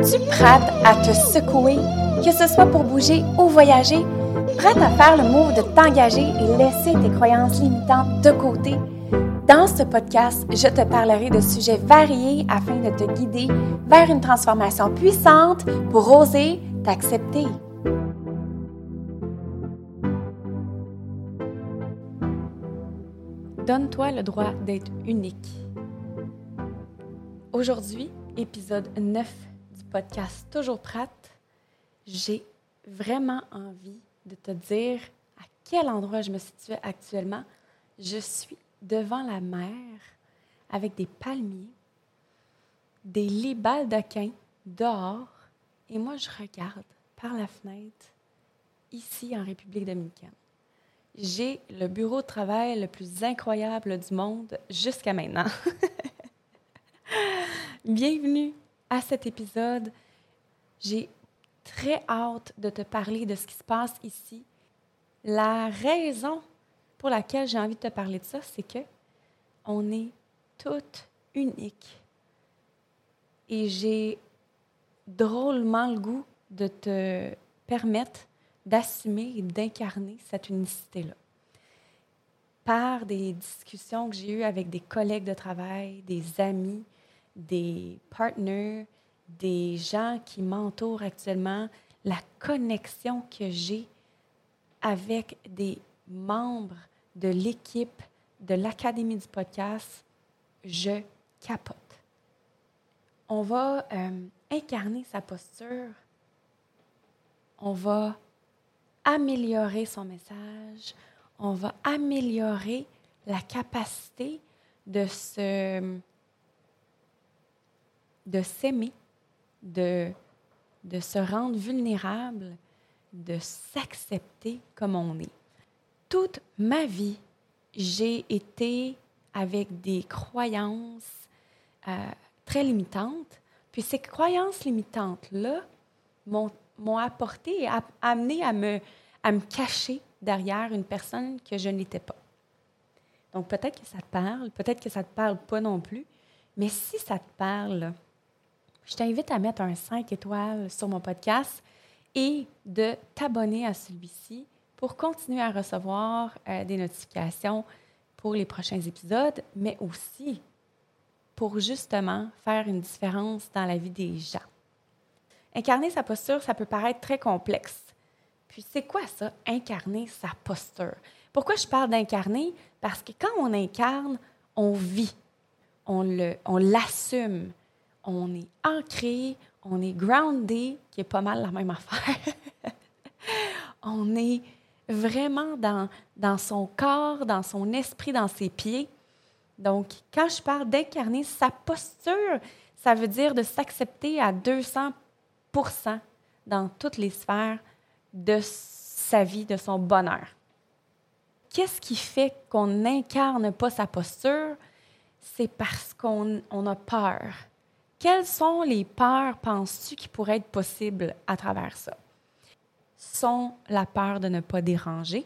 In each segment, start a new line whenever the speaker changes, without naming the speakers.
Es-tu prête à te secouer, que ce soit pour bouger ou voyager? Prête à faire le move de t'engager et laisser tes croyances limitantes de côté? Dans ce podcast, je te parlerai de sujets variés afin de te guider vers une transformation puissante pour oser t'accepter. Donne-toi le droit d'être unique. Aujourd'hui, épisode 9 du podcast Toujours prête, j'ai vraiment envie de te dire à quel endroit je me situe actuellement. Je suis devant la mer avec des palmiers, des lits baldaquins dehors et moi je regarde par la fenêtre ici en République dominicaine. J'ai le bureau de travail le plus incroyable du monde jusqu'à maintenant. Bienvenue à cet épisode. J'ai très hâte de te parler de ce qui se passe ici. La raison pour laquelle j'ai envie de te parler de ça, c'est que on est toutes uniques. Et j'ai drôlement le goût de te permettre d'assumer et d'incarner cette unicité-là. Par des discussions que j'ai eues avec des collègues de travail, des amis, des partenaires, des gens qui m'entourent actuellement, la connexion que j'ai avec des membres de l'équipe de l'Académie du podcast, je capote. On va euh, incarner sa posture, on va améliorer son message, on va améliorer la capacité de se de s'aimer, de, de se rendre vulnérable, de s'accepter comme on est. Toute ma vie, j'ai été avec des croyances euh, très limitantes. Puis ces croyances limitantes-là m'ont apporté et amené à me, à me cacher derrière une personne que je n'étais pas. Donc peut-être que ça te parle, peut-être que ça ne te parle pas non plus, mais si ça te parle, je t'invite à mettre un 5 étoiles sur mon podcast et de t'abonner à celui-ci pour continuer à recevoir euh, des notifications pour les prochains épisodes, mais aussi pour justement faire une différence dans la vie des gens. Incarner sa posture, ça peut paraître très complexe. Puis c'est quoi ça, incarner sa posture? Pourquoi je parle d'incarner? Parce que quand on incarne, on vit, on l'assume, on est ancré, on est groundé, qui est pas mal la même affaire. on est vraiment dans, dans son corps, dans son esprit, dans ses pieds. Donc, quand je parle d'incarner sa posture, ça veut dire de s'accepter à 200% dans toutes les sphères de sa vie, de son bonheur. Qu'est-ce qui fait qu'on n'incarne pas sa posture? C'est parce qu'on a peur. Quelles sont les peurs, penses-tu, qui pourraient être possibles à travers ça? Sont la peur de ne pas déranger,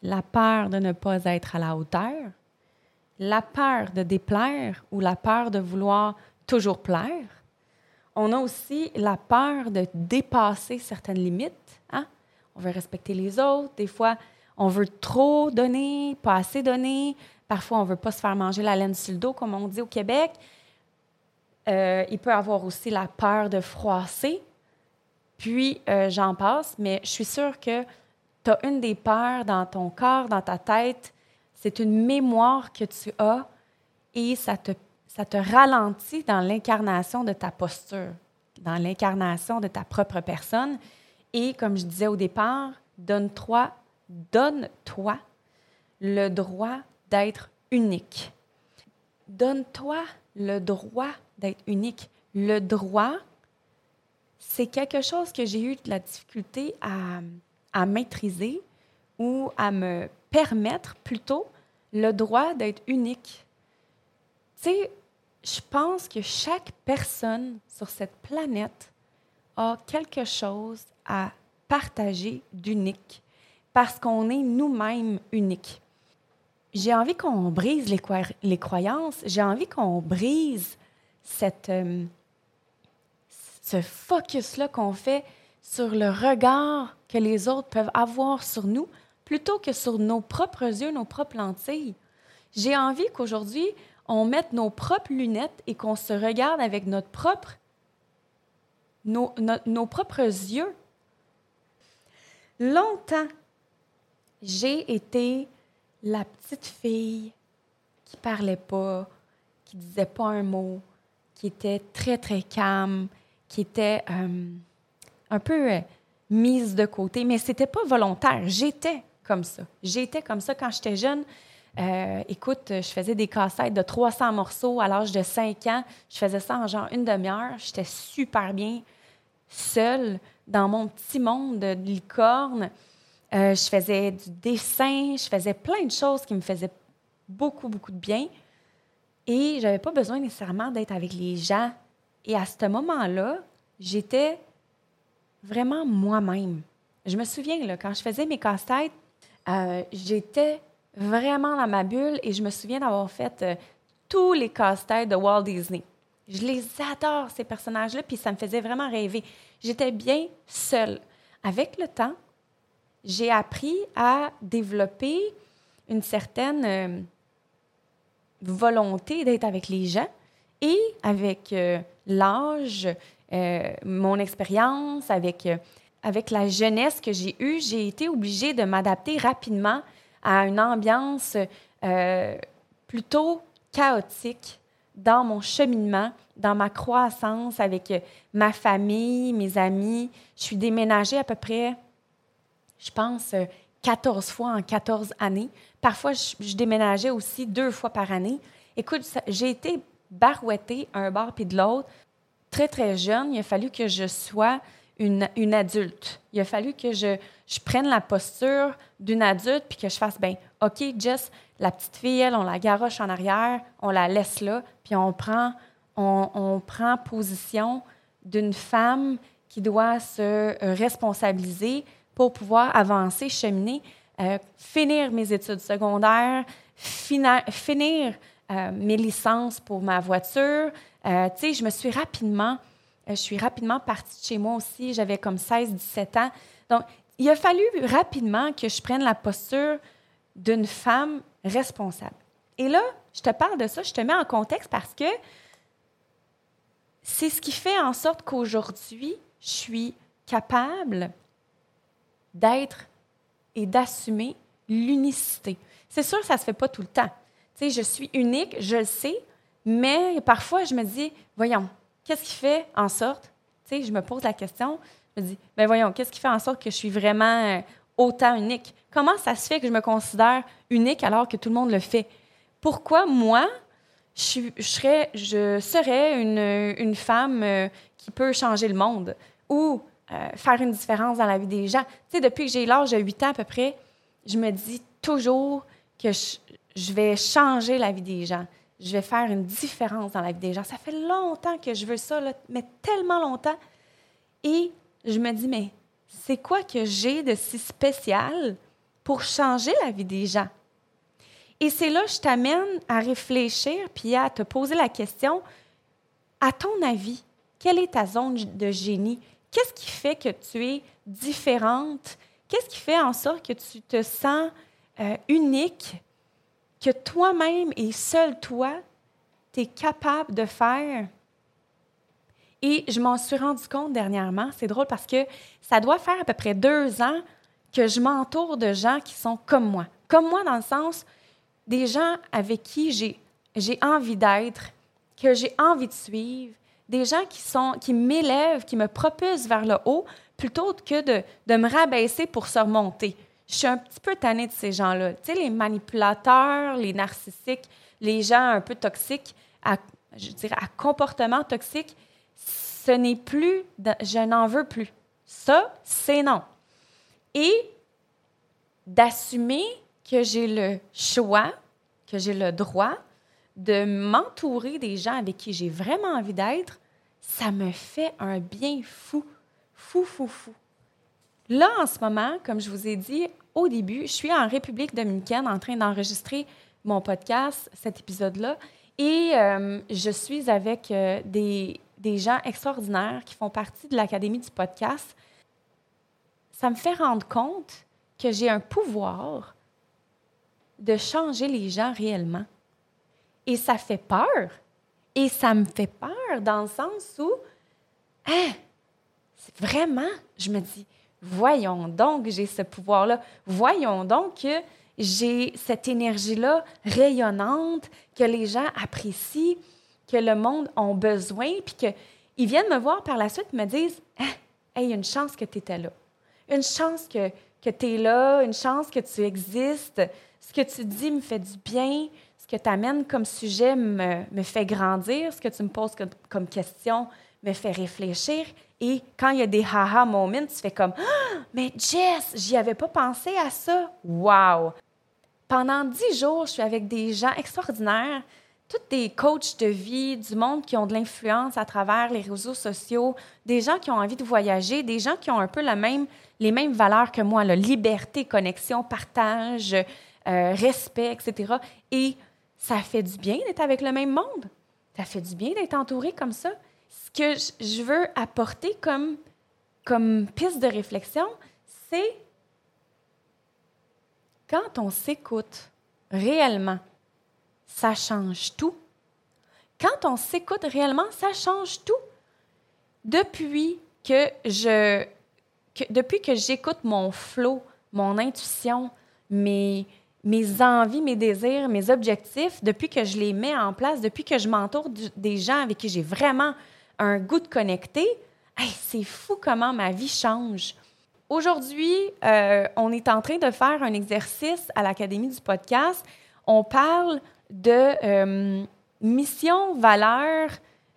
la peur de ne pas être à la hauteur, la peur de déplaire ou la peur de vouloir toujours plaire? On a aussi la peur de dépasser certaines limites. Hein? On veut respecter les autres. Des fois, on veut trop donner, pas assez donner. Parfois, on ne veut pas se faire manger la laine sur le dos, comme on dit au Québec. Euh, il peut avoir aussi la peur de froisser. Puis, euh, j'en passe, mais je suis sûre que tu as une des peurs dans ton corps, dans ta tête. C'est une mémoire que tu as et ça te, ça te ralentit dans l'incarnation de ta posture, dans l'incarnation de ta propre personne. Et comme je disais au départ, donne-toi donne-toi le droit d'être unique. Donne-toi le droit d'être unique. Le droit, c'est quelque chose que j'ai eu de la difficulté à, à maîtriser ou à me permettre plutôt le droit d'être unique. Tu sais, je pense que chaque personne sur cette planète a quelque chose à partager d'unique parce qu'on est nous-mêmes uniques. J'ai envie qu'on brise les, les croyances, j'ai envie qu'on brise cette, euh, ce focus-là qu'on fait sur le regard que les autres peuvent avoir sur nous plutôt que sur nos propres yeux, nos propres lentilles. J'ai envie qu'aujourd'hui, on mette nos propres lunettes et qu'on se regarde avec notre propre, nos, nos propres yeux. Longtemps, j'ai été la petite fille qui parlait pas, qui disait pas un mot, qui était très, très calme, qui était euh, un peu euh, mise de côté, mais c'était pas volontaire. J'étais comme ça. J'étais comme ça quand j'étais jeune. Euh, écoute, je faisais des cassettes de 300 morceaux à l'âge de 5 ans. Je faisais ça en genre une demi-heure. J'étais super bien seule dans mon petit monde de licorne. Je faisais du dessin, je faisais plein de choses qui me faisaient beaucoup, beaucoup de bien. Et je n'avais pas besoin nécessairement d'être avec les gens. Et à ce moment-là, j'étais vraiment moi-même. Je me souviens, quand je faisais mes casse-têtes, euh, j'étais vraiment dans ma bulle et je me souviens d'avoir fait euh, tous les casse-têtes de Walt Disney. Je les adore, ces personnages-là, puis ça me faisait vraiment rêver. J'étais bien seule. Avec le temps, j'ai appris à développer une certaine euh, volonté d'être avec les gens et avec euh, l'âge, euh, mon expérience, avec, avec la jeunesse que j'ai eue, j'ai été obligée de m'adapter rapidement à une ambiance plutôt chaotique dans mon cheminement, dans ma croissance avec ma famille, mes amis. Je suis déménagée à peu près je pense, 14 euh, fois en 14 années. Parfois, je, déménageais aussi deux fois par année. Écoute, j'ai été barouettée un bar puis de l'autre. Très, très jeune, il a fallu que je sois une, une adulte. Il a fallu que je, je prenne la posture d'une adulte puis que je fasse, ben OK, Jess, la petite fille, elle, on la garoche en arrière, on la laisse là, puis on prend, on, on prend position d'une femme qui doit se euh, responsabiliser, pour pouvoir avancer, cheminer, euh, finir mes études secondaires, finir euh, mes licences pour ma voiture. Euh, tu sais, je me suis rapidement, je suis rapidement partie de chez moi aussi. J'avais comme 16-17 ans. Donc, il a fallu rapidement que je prenne la posture d'une femme responsable. Et là, je te parle de ça, je te mets en contexte parce que c'est ce qui fait en sorte qu'aujourd'hui, je suis capable d'être et d'assumer l'unicité. C'est sûr, ça ne se fait pas tout le temps. Tu je suis unique, je le sais, mais parfois, je me dis, voyons, qu'est-ce qui fait en sorte, tu je me pose la question, je me dis, ben voyons, qu'est-ce qui fait en sorte que je suis vraiment euh, autant unique? Comment ça se fait que je me considère unique alors que tout le monde le fait? Pourquoi moi, je, serais, je serais une, une femme euh, qui peut changer le monde? Ou euh, faire une différence dans la vie des gens. Tu sais, depuis que j'ai l'âge de 8 ans à peu près, je me dis toujours que je, vais changer la vie des gens. Je vais faire une différence dans la vie des gens. Ça fait longtemps que je veux ça, mais tellement longtemps. Et je me dis, mais c'est quoi que j'ai de si spécial pour changer la vie des gens? Et c'est là que je t'amène à réfléchir puis à te poser la question, à ton avis, quelle est ta zone de génie? Qu'est-ce qui fait que tu es différente? Qu'est-ce qui fait en sorte que tu te sens euh, unique, que toi-même et seul toi, tu es capable de faire? Et je m'en suis rendu compte dernièrement, c'est drôle parce que ça doit faire à peu près deux ans que je m'entoure de gens qui sont comme moi. Comme moi dans le sens des gens avec qui j'ai, j'ai envie d'être, que j'ai envie de suivre, des gens qui, sont, qui m'élèvent, qui me propulsent vers le haut, plutôt que de, de me rabaisser pour se remonter. Je suis un petit peu tannée de ces gens-là. Tu sais, les manipulateurs, les narcissiques, les gens un peu toxiques, à, je dirais à comportement toxique, ce n'est plus, je n'en veux plus. Ça, c'est non. Et d'assumer que j'ai le choix, que j'ai le droit de m'entourer des gens avec qui j'ai vraiment envie d'être, ça me fait un bien fou, fou, fou, fou. Là, en ce moment, comme je vous ai dit au début, je suis en République dominicaine en train d'enregistrer mon podcast, cet épisode-là, et euh, je suis avec euh, des, des gens extraordinaires qui font partie de l'Académie du podcast, ça me fait rendre compte que j'ai un pouvoir de changer les gens réellement. Et ça fait peur. Et ça me fait peur dans le sens où, hein, vraiment, je me dis, voyons donc, j'ai ce pouvoir-là. Voyons donc que j'ai cette énergie-là rayonnante, que les gens apprécient, que le monde a besoin, puis qu'ils viennent me voir par la suite me disent hein, Hey, une chance que tu étais là. Une chance que, que tu es là, une chance que tu existes. Ce que tu dis me fait du bien. Ce que tu amènes comme sujet me, fait grandir. Ce que tu me poses comme, question me fait réfléchir. Et quand il y a des haha moments, tu fais comme ah, Mais Jess, j'y avais pas pensé à ça. Wow! Pendant dix jours, je suis avec des gens extraordinaires, tous des coachs de vie, du monde qui ont de l'influence à travers les réseaux sociaux, des gens qui ont envie de voyager, des gens qui ont un peu les mêmes valeurs que moi, la liberté, connexion, partage, euh, respect, etc. Et ça fait du bien d'être avec le même monde. Ça fait du bien d'être entouré comme ça. Ce que je veux apporter comme, comme piste de réflexion, c'est quand on s'écoute réellement, ça change tout. Quand on s'écoute réellement, ça change tout. Depuis que je depuis que j'écoute mon flot, mon intuition, mes, mes envies, mes désirs, mes objectifs, depuis que je les mets en place, depuis que je m'entoure des gens avec qui j'ai vraiment un goût de connecter, c'est fou comment ma vie change. Aujourd'hui, euh, on est en train de faire un exercice à l'Académie du podcast. On parle de euh, mission, valeur,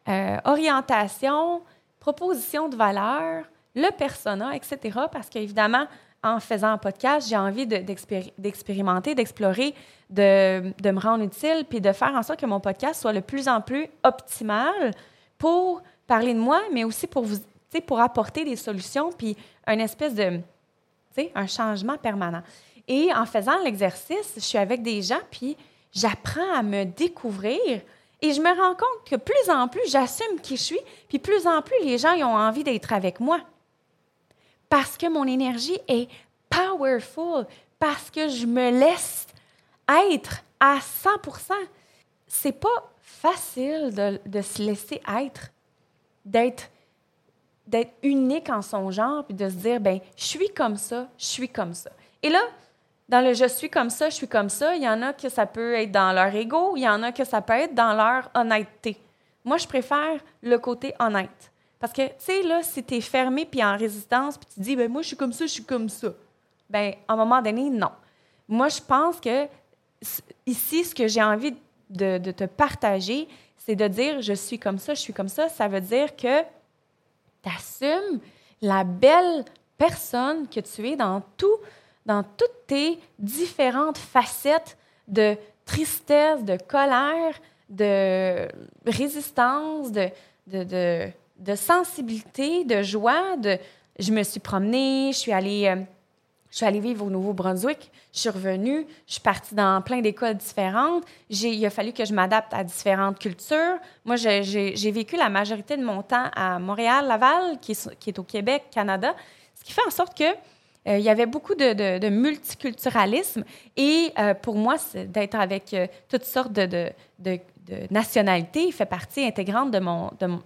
euh, orientation, proposition de valeur, le persona, etc. Parce qu'évidemment, en faisant un podcast, j'ai envie d'expérimenter, d'explorer, de, me rendre utile, puis de faire en sorte que mon podcast soit le plus en plus optimal pour parler de moi, mais aussi pour vous pour apporter des solutions, puis un espèce de, un changement permanent. Et en faisant l'exercice, je suis avec des gens, puis j'apprends à me découvrir et je me rends compte que plus en plus, j'assume qui je suis, puis plus en plus, les gens ont envie d'être avec moi. Parce que mon énergie est powerful, parce que je me laisse être à 100% C'est pas facile de, se laisser être, d'être d'être unique en son genre, puis de se dire, ben je suis comme ça, je suis comme ça. Et là, dans le je suis comme ça, je suis comme ça, il y en a que ça peut être dans leur ego, il y en a que ça peut être dans leur honnêteté. Moi, je préfère le côté honnête. Parce que, tu sais, là, si tu es fermé puis en résistance, puis tu dis, ben moi, je suis comme ça, je suis comme ça, ben à un moment donné, non. Moi, je pense que ici, ce que j'ai envie de, te partager, c'est de dire, je suis comme ça, je suis comme ça. Ça veut dire que assumes la belle personne que tu es dans, tout, dans toutes tes différentes facettes de tristesse, de colère, de résistance, de, de, sensibilité, de joie. De, je me suis promenée, je suis allée euh, je suis allée vivre au Nouveau-Brunswick, je suis revenue, je suis partie dans plein d'écoles différentes. Il a fallu que je m'adapte à différentes cultures. Moi, j'ai vécu la majorité de mon temps à Montréal, Laval, qui est, au Québec, Canada, ce qui fait en sorte que euh, il y avait beaucoup de, de, multiculturalisme. Et euh, pour moi, d'être avec toutes sortes de, de, nationalités fait partie intégrante de de mon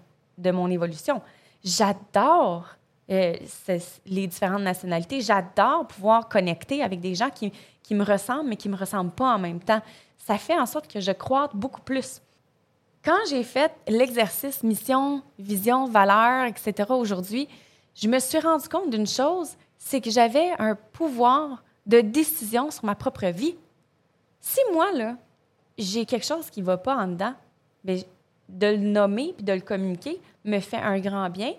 évolution. J'adore euh, les différentes nationalités. J'adore pouvoir connecter avec des gens qui, qui me ressemblent, mais qui ne me ressemblent pas en même temps. Ça fait en sorte que je crois beaucoup plus. Quand j'ai fait l'exercice mission, vision, valeur, etc. aujourd'hui, je me suis rendu compte d'une chose, c'est que j'avais un pouvoir de décision sur ma propre vie. Si moi, là, j'ai quelque chose qui ne va pas en dedans, bien, de le nommer puis de le communiquer me fait un grand bien,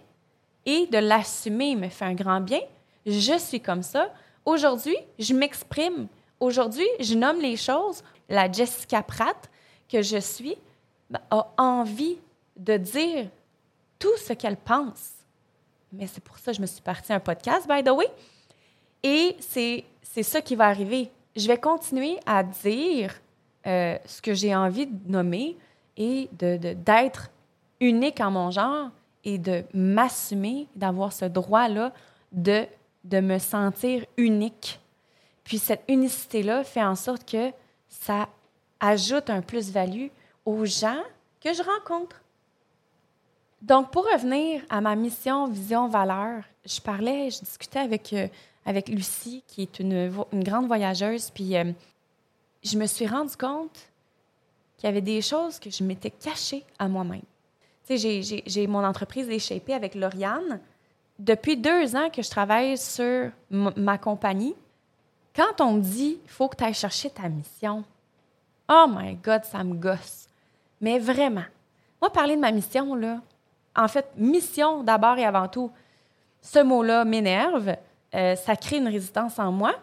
et de l'assumer me fait un grand bien. Je suis comme ça. Aujourd'hui, je m'exprime. Aujourd'hui, je nomme les choses. La Jessica Pratt que je suis a envie de dire tout ce qu'elle pense. Mais c'est pour ça que je me suis partie un podcast, by the way. Et c'est, c'est ça qui va arriver. Je vais continuer à dire euh, ce que j'ai envie de nommer et de, d'être unique en mon genre et de m'assumer, d'avoir ce droit-là de, de me sentir unique. Puis cette unicité-là fait en sorte que ça ajoute un plus-value aux gens que je rencontre. Donc, pour revenir à ma mission, vision, valeur, je parlais, je discutais avec, euh, avec Lucie, qui est une, une grande voyageuse, puis euh, je me suis rendu compte qu'il y avait des choses que je m'étais cachées à moi-même. Tu sais, j'ai mon entreprise d'échappée avec Lauriane. Depuis deux ans que je travaille sur ma compagnie, quand on me dit faut que tu ailles chercher ta mission, oh my God, ça me gosse. Mais vraiment, moi, parler de ma mission, là, en fait, mission d'abord et avant tout, ce mot-là m'énerve, euh, ça crée une résistance en moi.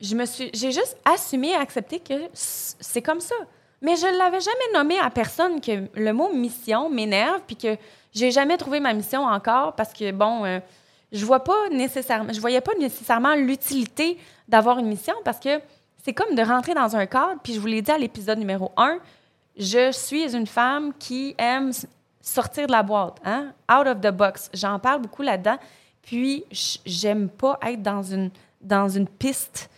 J'ai juste assumé et accepté que c'est comme ça. Mais je ne l'avais jamais nommé à personne que le mot mission m'énerve, puis que j'ai jamais trouvé ma mission encore parce que, bon, euh, je vois pas nécessairement, je voyais pas nécessairement l'utilité d'avoir une mission parce que c'est comme de rentrer dans un cadre, puis je vous l'ai dit à l'épisode numéro 1, je suis une femme qui aime sortir de la boîte, hein? out of the box. J'en parle beaucoup là-dedans. Puis, j'aime pas être dans une, dans une piste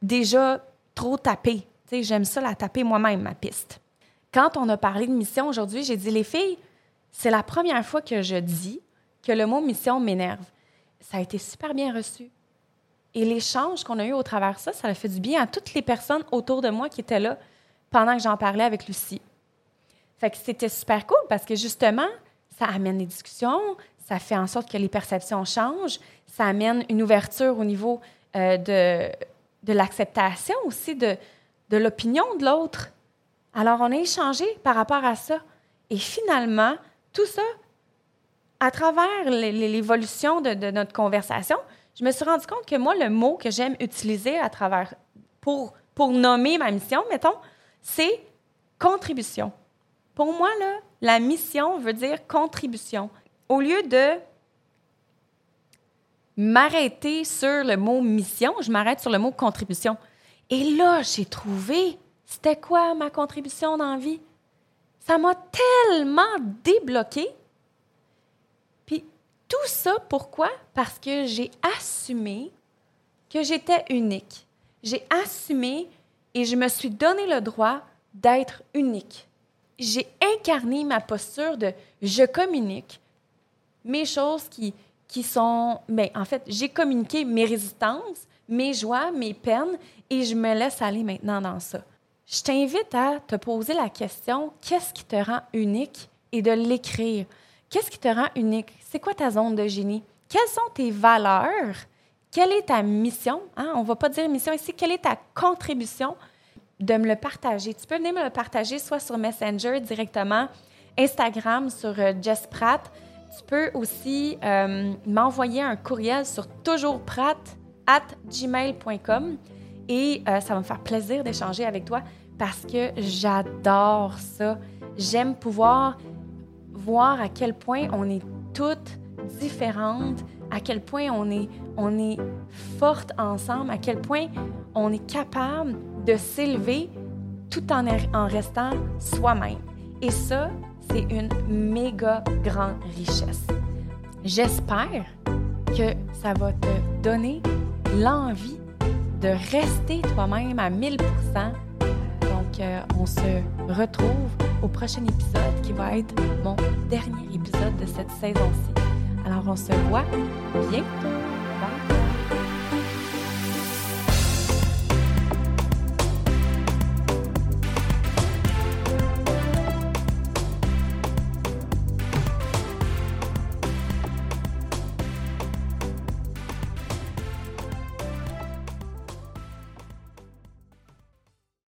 déjà trop tapée. J'aime ça la taper moi-même, ma piste. Quand on a parlé de mission aujourd'hui, j'ai dit, les filles, c'est la première fois que je dis que le mot mission m'énerve. Ça a été super bien reçu. Et l'échange qu'on a eu au travers de ça, ça a fait du bien à toutes les personnes autour de moi qui étaient là pendant que j'en parlais avec Lucie. Fait que c'était super cool parce que justement, ça amène des discussions, ça fait en sorte que les perceptions changent, ça amène une ouverture au niveau euh, de, de l'acceptation aussi de, de l'opinion de l'autre. Alors, on a échangé par rapport à ça. Et finalement, tout ça, à travers l'évolution de, notre conversation, je me suis rendu compte que moi, le mot que j'aime utiliser à travers, pour, pour nommer ma mission, mettons, c'est contribution. Pour moi, là, la mission veut dire contribution. Au lieu de m'arrêter sur le mot mission, je m'arrête sur le mot contribution. Et là, j'ai trouvé, c'était quoi ma contribution dans la vie? Ça m'a tellement débloqué. Puis tout ça, pourquoi? Parce que j'ai assumé que j'étais unique. J'ai assumé et je me suis donné le droit d'être unique j'ai incarné ma posture de je communique mes choses qui, qui sont. Bien, en fait, j'ai communiqué mes résistances, mes joies, mes peines, et je me laisse aller maintenant dans ça. Je t'invite à te poser la question qu'est-ce qui te rend unique et de l'écrire. Qu'est-ce qui te rend unique? C'est quoi ta zone de génie? Quelles sont tes valeurs? Quelle est ta mission? Hein? On ne va pas dire mission ici. Quelle est ta contribution? de me le partager? Tu peux venir me le partager soit sur Messenger directement, Instagram sur euh, Jess Pratt. Tu peux aussi euh, m'envoyer un courriel sur toujoursprat at gmail.com et euh, ça va me faire plaisir d'échanger avec toi parce que j'adore ça. J'aime pouvoir voir à quel point on est toutes différentes, à quel point on est, on est fortes ensemble, à quel point on est capable de s'élever tout en, en restant soi-même. Et ça, c'est une méga grande richesse. J'espère que ça va te donner l'envie de rester toi-même à 1000% Donc, euh, on se retrouve au prochain épisode qui va être mon dernier épisode de cette saison-ci. Alors, on se voit bientôt.